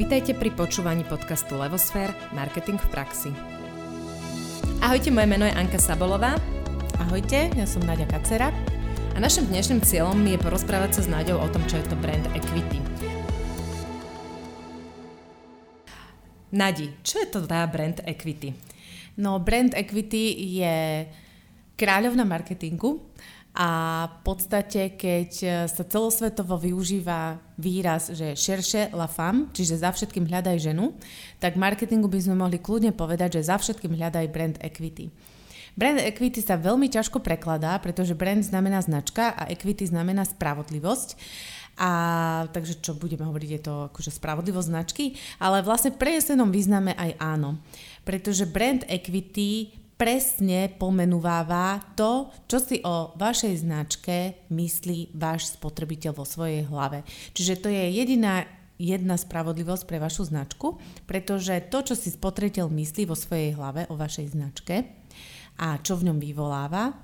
Vítajte pri počúvaní podcastu Levosfér – Marketing v praxi. Ahojte, moje meno je Anka Sabolová. Ahojte, ja som Nadia Kacera. A našim dnešným cieľom je porozprávať sa s Náďou o tom, čo je to brand equity. Nadi, čo je to tá brand equity? No, brand equity je kráľovna marketingu a v podstate, keď sa celosvetovo využíva výraz, že šerše la femme, čiže za všetkým hľadaj ženu, tak marketingu by sme mohli kľudne povedať, že za všetkým hľadaj brand equity. Brand equity sa veľmi ťažko prekladá, pretože brand znamená značka a equity znamená spravodlivosť. A takže čo budeme hovoriť, je to akože spravodlivosť značky, ale vlastne v prenesenom význame aj áno. Pretože brand equity presne pomenúváva to, čo si o vašej značke myslí váš spotrebiteľ vo svojej hlave. Čiže to je jediná jedna spravodlivosť pre vašu značku, pretože to, čo si spotrebiteľ myslí vo svojej hlave o vašej značke a čo v ňom vyvoláva,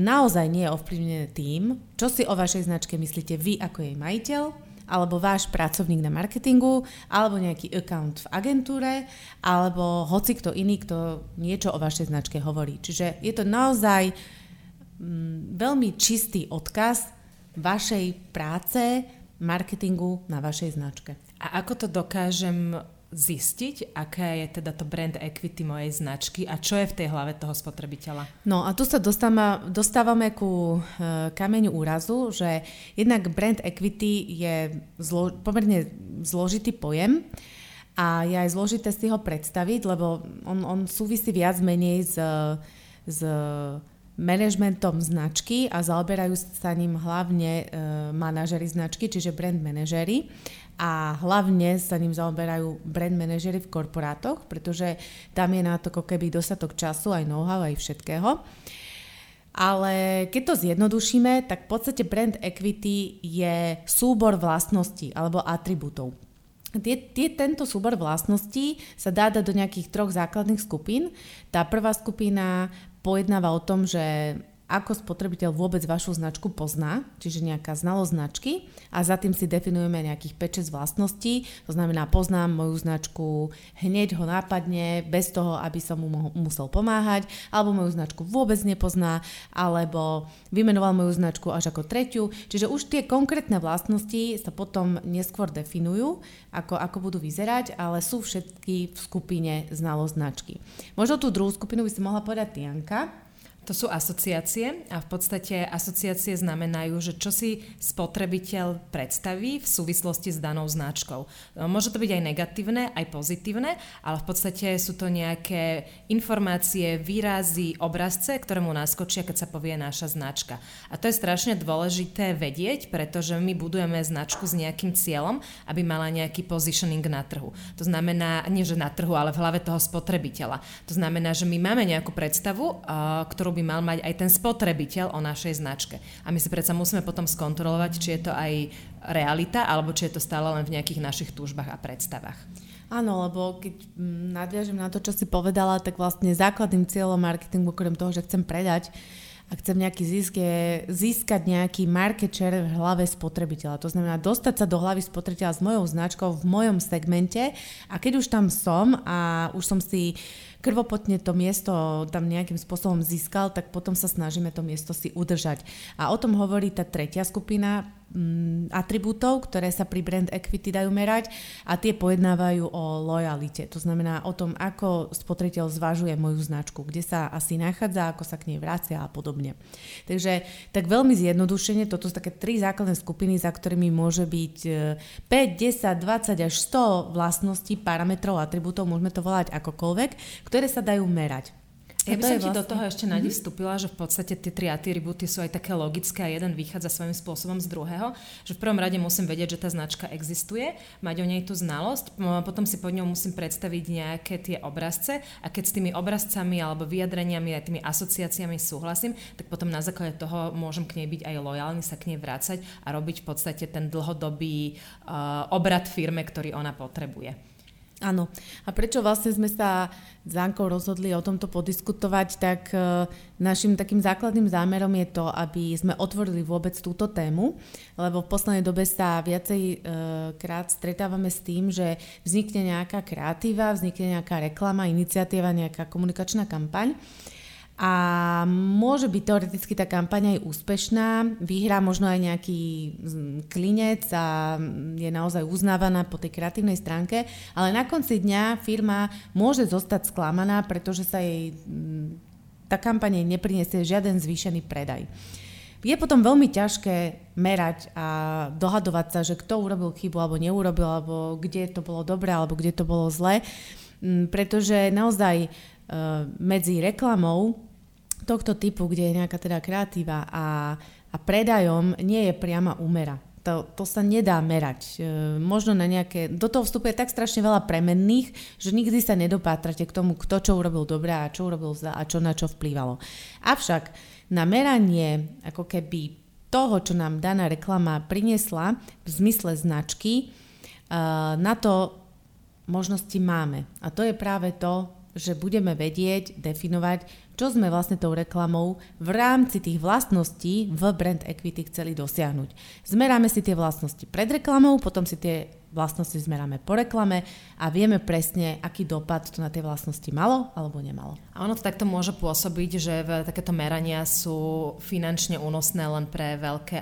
naozaj nie je ovplyvnené tým, čo si o vašej značke myslíte vy ako jej majiteľ alebo váš pracovník na marketingu, alebo nejaký account v agentúre, alebo hoci kto iný, kto niečo o vašej značke hovorí. Čiže je to naozaj mm, veľmi čistý odkaz vašej práce, marketingu na vašej značke. A ako to dokážem zistiť, aká je teda to brand equity mojej značky a čo je v tej hlave toho spotrebiteľa. No a tu sa dostávame, dostávame ku e, kameňu úrazu, že jednak brand equity je zlo, pomerne zložitý pojem a je aj zložité si ho predstaviť, lebo on, on súvisí viac menej s, s manažmentom značky a zaoberajú sa ním hlavne e, manažery značky, čiže brand manažery a hlavne sa ním zaoberajú brand manažery v korporátoch, pretože tam je na to keby dostatok času, aj know-how, aj všetkého. Ale keď to zjednodušíme, tak v podstate brand equity je súbor vlastností alebo atribútov. Tie, tie, tento súbor vlastností sa dá dať do nejakých troch základných skupín. Tá prvá skupina pojednáva o tom, že ako spotrebiteľ vôbec vašu značku pozná, čiže nejaká znalosť značky a za tým si definujeme nejakých 5-6 vlastností, to znamená poznám moju značku, hneď ho nápadne, bez toho, aby som mu musel pomáhať, alebo moju značku vôbec nepozná, alebo vymenoval moju značku až ako tretiu, čiže už tie konkrétne vlastnosti sa potom neskôr definujú, ako, ako budú vyzerať, ale sú všetky v skupine znalosť značky. Možno tú druhú skupinu by si mohla povedať Tianka, to sú asociácie a v podstate asociácie znamenajú, že čo si spotrebiteľ predstaví v súvislosti s danou značkou. Môže to byť aj negatívne, aj pozitívne, ale v podstate sú to nejaké informácie, výrazy, obrazce, ktoré mu naskočia, keď sa povie naša značka. A to je strašne dôležité vedieť, pretože my budujeme značku s nejakým cieľom, aby mala nejaký positioning na trhu. To znamená, nie že na trhu, ale v hlave toho spotrebiteľa. To znamená, že my máme nejakú predstavu, ktorú by mal mať aj ten spotrebiteľ o našej značke. A my si predsa musíme potom skontrolovať, či je to aj realita, alebo či je to stále len v nejakých našich túžbách a predstavách. Áno, lebo keď mm, nadviažem na to, čo si povedala, tak vlastne základným cieľom marketingu, okrem toho, že chcem predať, a chcem nejaký zisk, je získať nejaký market share v hlave spotrebiteľa. To znamená dostať sa do hlavy spotrebiteľa s mojou značkou v mojom segmente a keď už tam som a už som si krvopotne to miesto tam nejakým spôsobom získal, tak potom sa snažíme to miesto si udržať. A o tom hovorí tá tretia skupina mm, atribútov, ktoré sa pri brand equity dajú merať a tie pojednávajú o lojalite. To znamená o tom, ako spotrebiteľ zvažuje moju značku, kde sa asi nachádza, ako sa k nej vracia a podobne. Takže tak veľmi zjednodušene, toto sú také tri základné skupiny, za ktorými môže byť 5, 10, 20 až 100 vlastností, parametrov, atribútov, môžeme to volať akokoľvek, ktoré sa dajú merať. Ja by som ti vlastne... do toho ešte nadi mhm. vstúpila, že v podstate tie tri atributy sú aj také logické a jeden vychádza svojím spôsobom z druhého. Že v prvom rade musím vedieť, že tá značka existuje, mať o nej tú znalosť, potom si pod ňou musím predstaviť nejaké tie obrazce a keď s tými obrazcami alebo vyjadreniami a tými asociáciami súhlasím, tak potom na základe toho môžem k nej byť aj lojálny, sa k nej vrácať a robiť v podstate ten dlhodobý uh, obrad firme, ktorý ona potrebuje. Áno. A prečo vlastne sme sa s Ankou rozhodli o tomto podiskutovať, tak e, našim takým základným zámerom je to, aby sme otvorili vôbec túto tému, lebo v poslednej dobe sa viacej e, krát stretávame s tým, že vznikne nejaká kreatíva, vznikne nejaká reklama, iniciatíva, nejaká komunikačná kampaň a môže byť teoreticky tá kampaň aj úspešná, vyhrá možno aj nejaký klinec a je naozaj uznávaná po tej kreatívnej stránke, ale na konci dňa firma môže zostať sklamaná, pretože sa jej tá kampaň nepriniesie žiaden zvýšený predaj. Je potom veľmi ťažké merať a dohadovať sa, že kto urobil chybu alebo neurobil, alebo kde to bolo dobré, alebo kde to bolo zlé, pretože naozaj medzi reklamou tohto typu, kde je nejaká teda kreatíva a, a predajom nie je priama úmera. To, to sa nedá merať. E, možno na nejaké... Do toho vstupuje tak strašne veľa premenných, že nikdy sa nedopátrate k tomu, kto čo urobil dobre a čo urobil zle a čo na čo vplývalo. Avšak na meranie ako keby toho, čo nám daná reklama priniesla v zmysle značky, e, na to možnosti máme. A to je práve to, že budeme vedieť, definovať, čo sme vlastne tou reklamou v rámci tých vlastností v brand equity chceli dosiahnuť. Zmeráme si tie vlastnosti pred reklamou, potom si tie vlastnosti zmeráme po reklame a vieme presne, aký dopad to na tie vlastnosti malo alebo nemalo. A ono to takto môže pôsobiť, že v takéto merania sú finančne únosné len pre veľké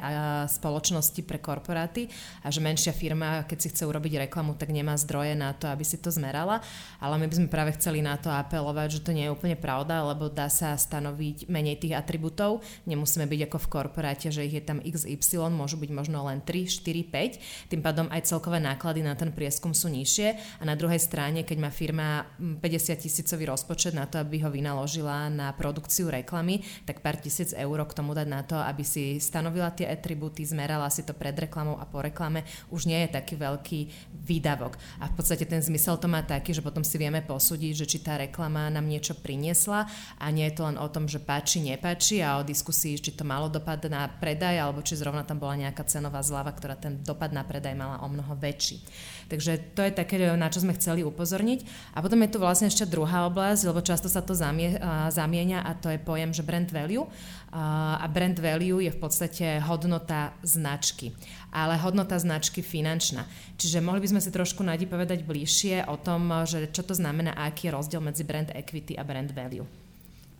spoločnosti, pre korporáty a že menšia firma, keď si chce urobiť reklamu, tak nemá zdroje na to, aby si to zmerala. Ale my by sme práve chceli na to apelovať, že to nie je úplne pravda, lebo dá sa stanoviť menej tých atribútov. Nemusíme byť ako v korporáte, že ich je tam XY, môžu byť možno len 3, 4, 5. Tým pádom aj celkové náklady na ten prieskum sú nižšie a na druhej strane, keď má firma 50 tisícový rozpočet na to, aby ho vynaložila na produkciu reklamy, tak pár tisíc eur k tomu dať na to, aby si stanovila tie atributy, zmerala si to pred reklamou a po reklame, už nie je taký veľký výdavok. A v podstate ten zmysel to má taký, že potom si vieme posúdiť, že či tá reklama nám niečo priniesla a nie je to len o tom, že páči, nepáči a o diskusii, či to malo dopad na predaj alebo či zrovna tam bola nejaká cenová zľava, ktorá ten dopad na predaj mala o mnoho väčší. Takže to je také, na čo sme chceli upozorniť. A potom je tu vlastne ešte druhá oblasť, lebo často sa to zamie, zamieňa a to je pojem, že brand value. A brand value je v podstate hodnota značky ale hodnota značky finančná. Čiže mohli by sme si trošku nadi povedať bližšie o tom, že čo to znamená a aký je rozdiel medzi brand equity a brand value.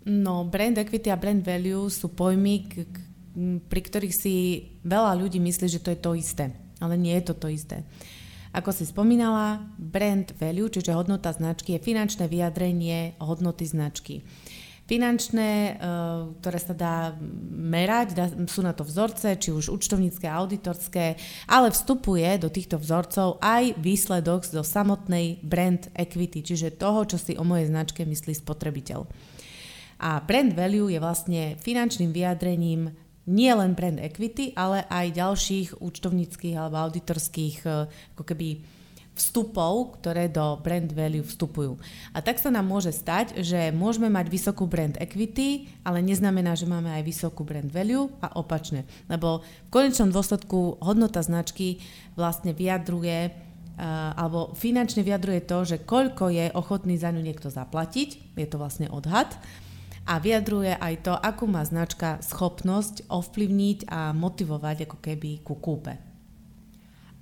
No, brand equity a brand value sú pojmy, pri ktorých si veľa ľudí myslí, že to je to isté. Ale nie je to to isté. Ako si spomínala, brand value, čiže hodnota značky, je finančné vyjadrenie hodnoty značky. Finančné, eh, ktoré sa dá merať, sú na to vzorce, či už účtovnícke, auditorské, ale vstupuje do týchto vzorcov aj výsledok zo samotnej brand equity, čiže toho, čo si o mojej značke myslí spotrebiteľ. A brand value je vlastne finančným vyjadrením nie len brand equity, ale aj ďalších účtovníckých alebo auditorských eh, ako keby vstupov, ktoré do brand value vstupujú. A tak sa nám môže stať, že môžeme mať vysokú brand equity, ale neznamená, že máme aj vysokú brand value a opačne. Lebo v konečnom dôsledku hodnota značky vlastne vyjadruje uh, alebo finančne vyjadruje to, že koľko je ochotný za ňu niekto zaplatiť, je to vlastne odhad, a vyjadruje aj to, akú má značka schopnosť ovplyvniť a motivovať ako keby ku kúpe.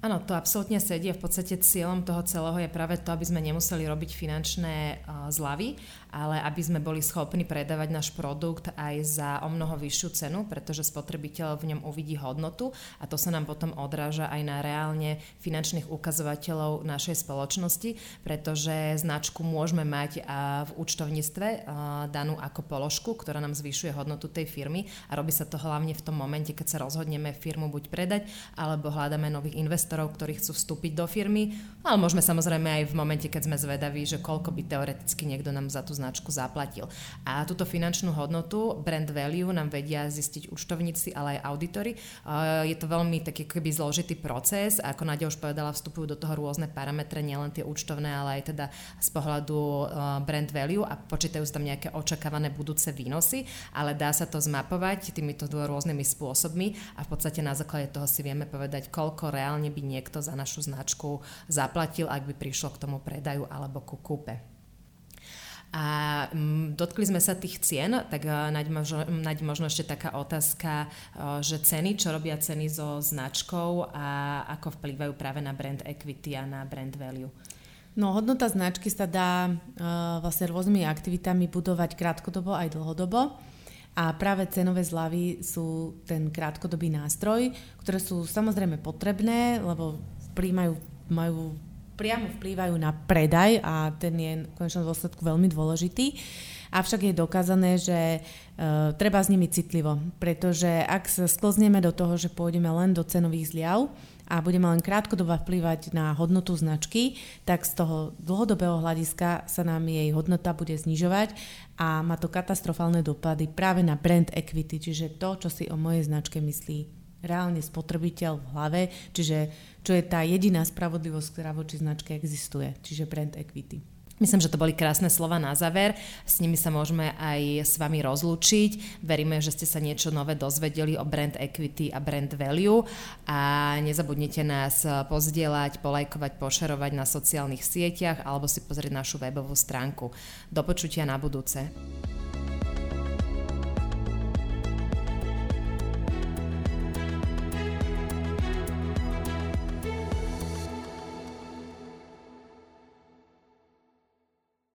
Áno, to absolútne sedí a v podstate cieľom toho celého je práve to, aby sme nemuseli robiť finančné uh, zľavy, ale aby sme boli schopní predávať náš produkt aj za o mnoho vyššiu cenu, pretože spotrebiteľ v ňom uvidí hodnotu a to sa nám potom odráža aj na reálne finančných ukazovateľov našej spoločnosti, pretože značku môžeme mať v účtovníctve danú ako položku, ktorá nám zvyšuje hodnotu tej firmy a robí sa to hlavne v tom momente, keď sa rozhodneme firmu buď predať, alebo hľadáme nových investorov, ktorí chcú vstúpiť do firmy, ale môžeme samozrejme aj v momente, keď sme zvedaví, že koľko by teoreticky niekto nám za tú značku zaplatil. A túto finančnú hodnotu, brand value, nám vedia zistiť účtovníci, ale aj auditory. Je to veľmi taký keby zložitý proces. Ako Nadia už povedala, vstupujú do toho rôzne parametre, nielen tie účtovné, ale aj teda z pohľadu brand value a počítajú sa tam nejaké očakávané budúce výnosy, ale dá sa to zmapovať týmito rôznymi spôsobmi a v podstate na základe toho si vieme povedať, koľko reálne by niekto za našu značku zaplatil, ak by prišlo k tomu predaju alebo ku kúpe. A mm, dotkli sme sa tých cien, tak možno, naď možno ešte taká otázka, že ceny, čo robia ceny so značkou a ako vplývajú práve na brand equity a na brand value. No, hodnota značky sa dá uh, vlastne rôznymi aktivitami budovať krátkodobo aj dlhodobo. A práve cenové zľavy sú ten krátkodobý nástroj, ktoré sú samozrejme potrebné, lebo príjmajú, majú priamo vplývajú na predaj a ten je v konečnom dôsledku veľmi dôležitý. Avšak je dokázané, že e, treba s nimi citlivo, pretože ak sa sklzneme do toho, že pôjdeme len do cenových zliav a budeme len krátkodobo vplývať na hodnotu značky, tak z toho dlhodobého hľadiska sa nám jej hodnota bude znižovať a má to katastrofálne dopady práve na brand equity, čiže to, čo si o mojej značke myslí reálne spotrebiteľ v hlave, čiže čo je tá jediná spravodlivosť, ktorá voči značke existuje, čiže brand equity. Myslím, že to boli krásne slova na záver. S nimi sa môžeme aj s vami rozlúčiť. Veríme, že ste sa niečo nové dozvedeli o brand equity a brand value a nezabudnite nás pozdieľať, polajkovať, pošerovať na sociálnych sieťach alebo si pozrieť našu webovú stránku. Do počutia na budúce.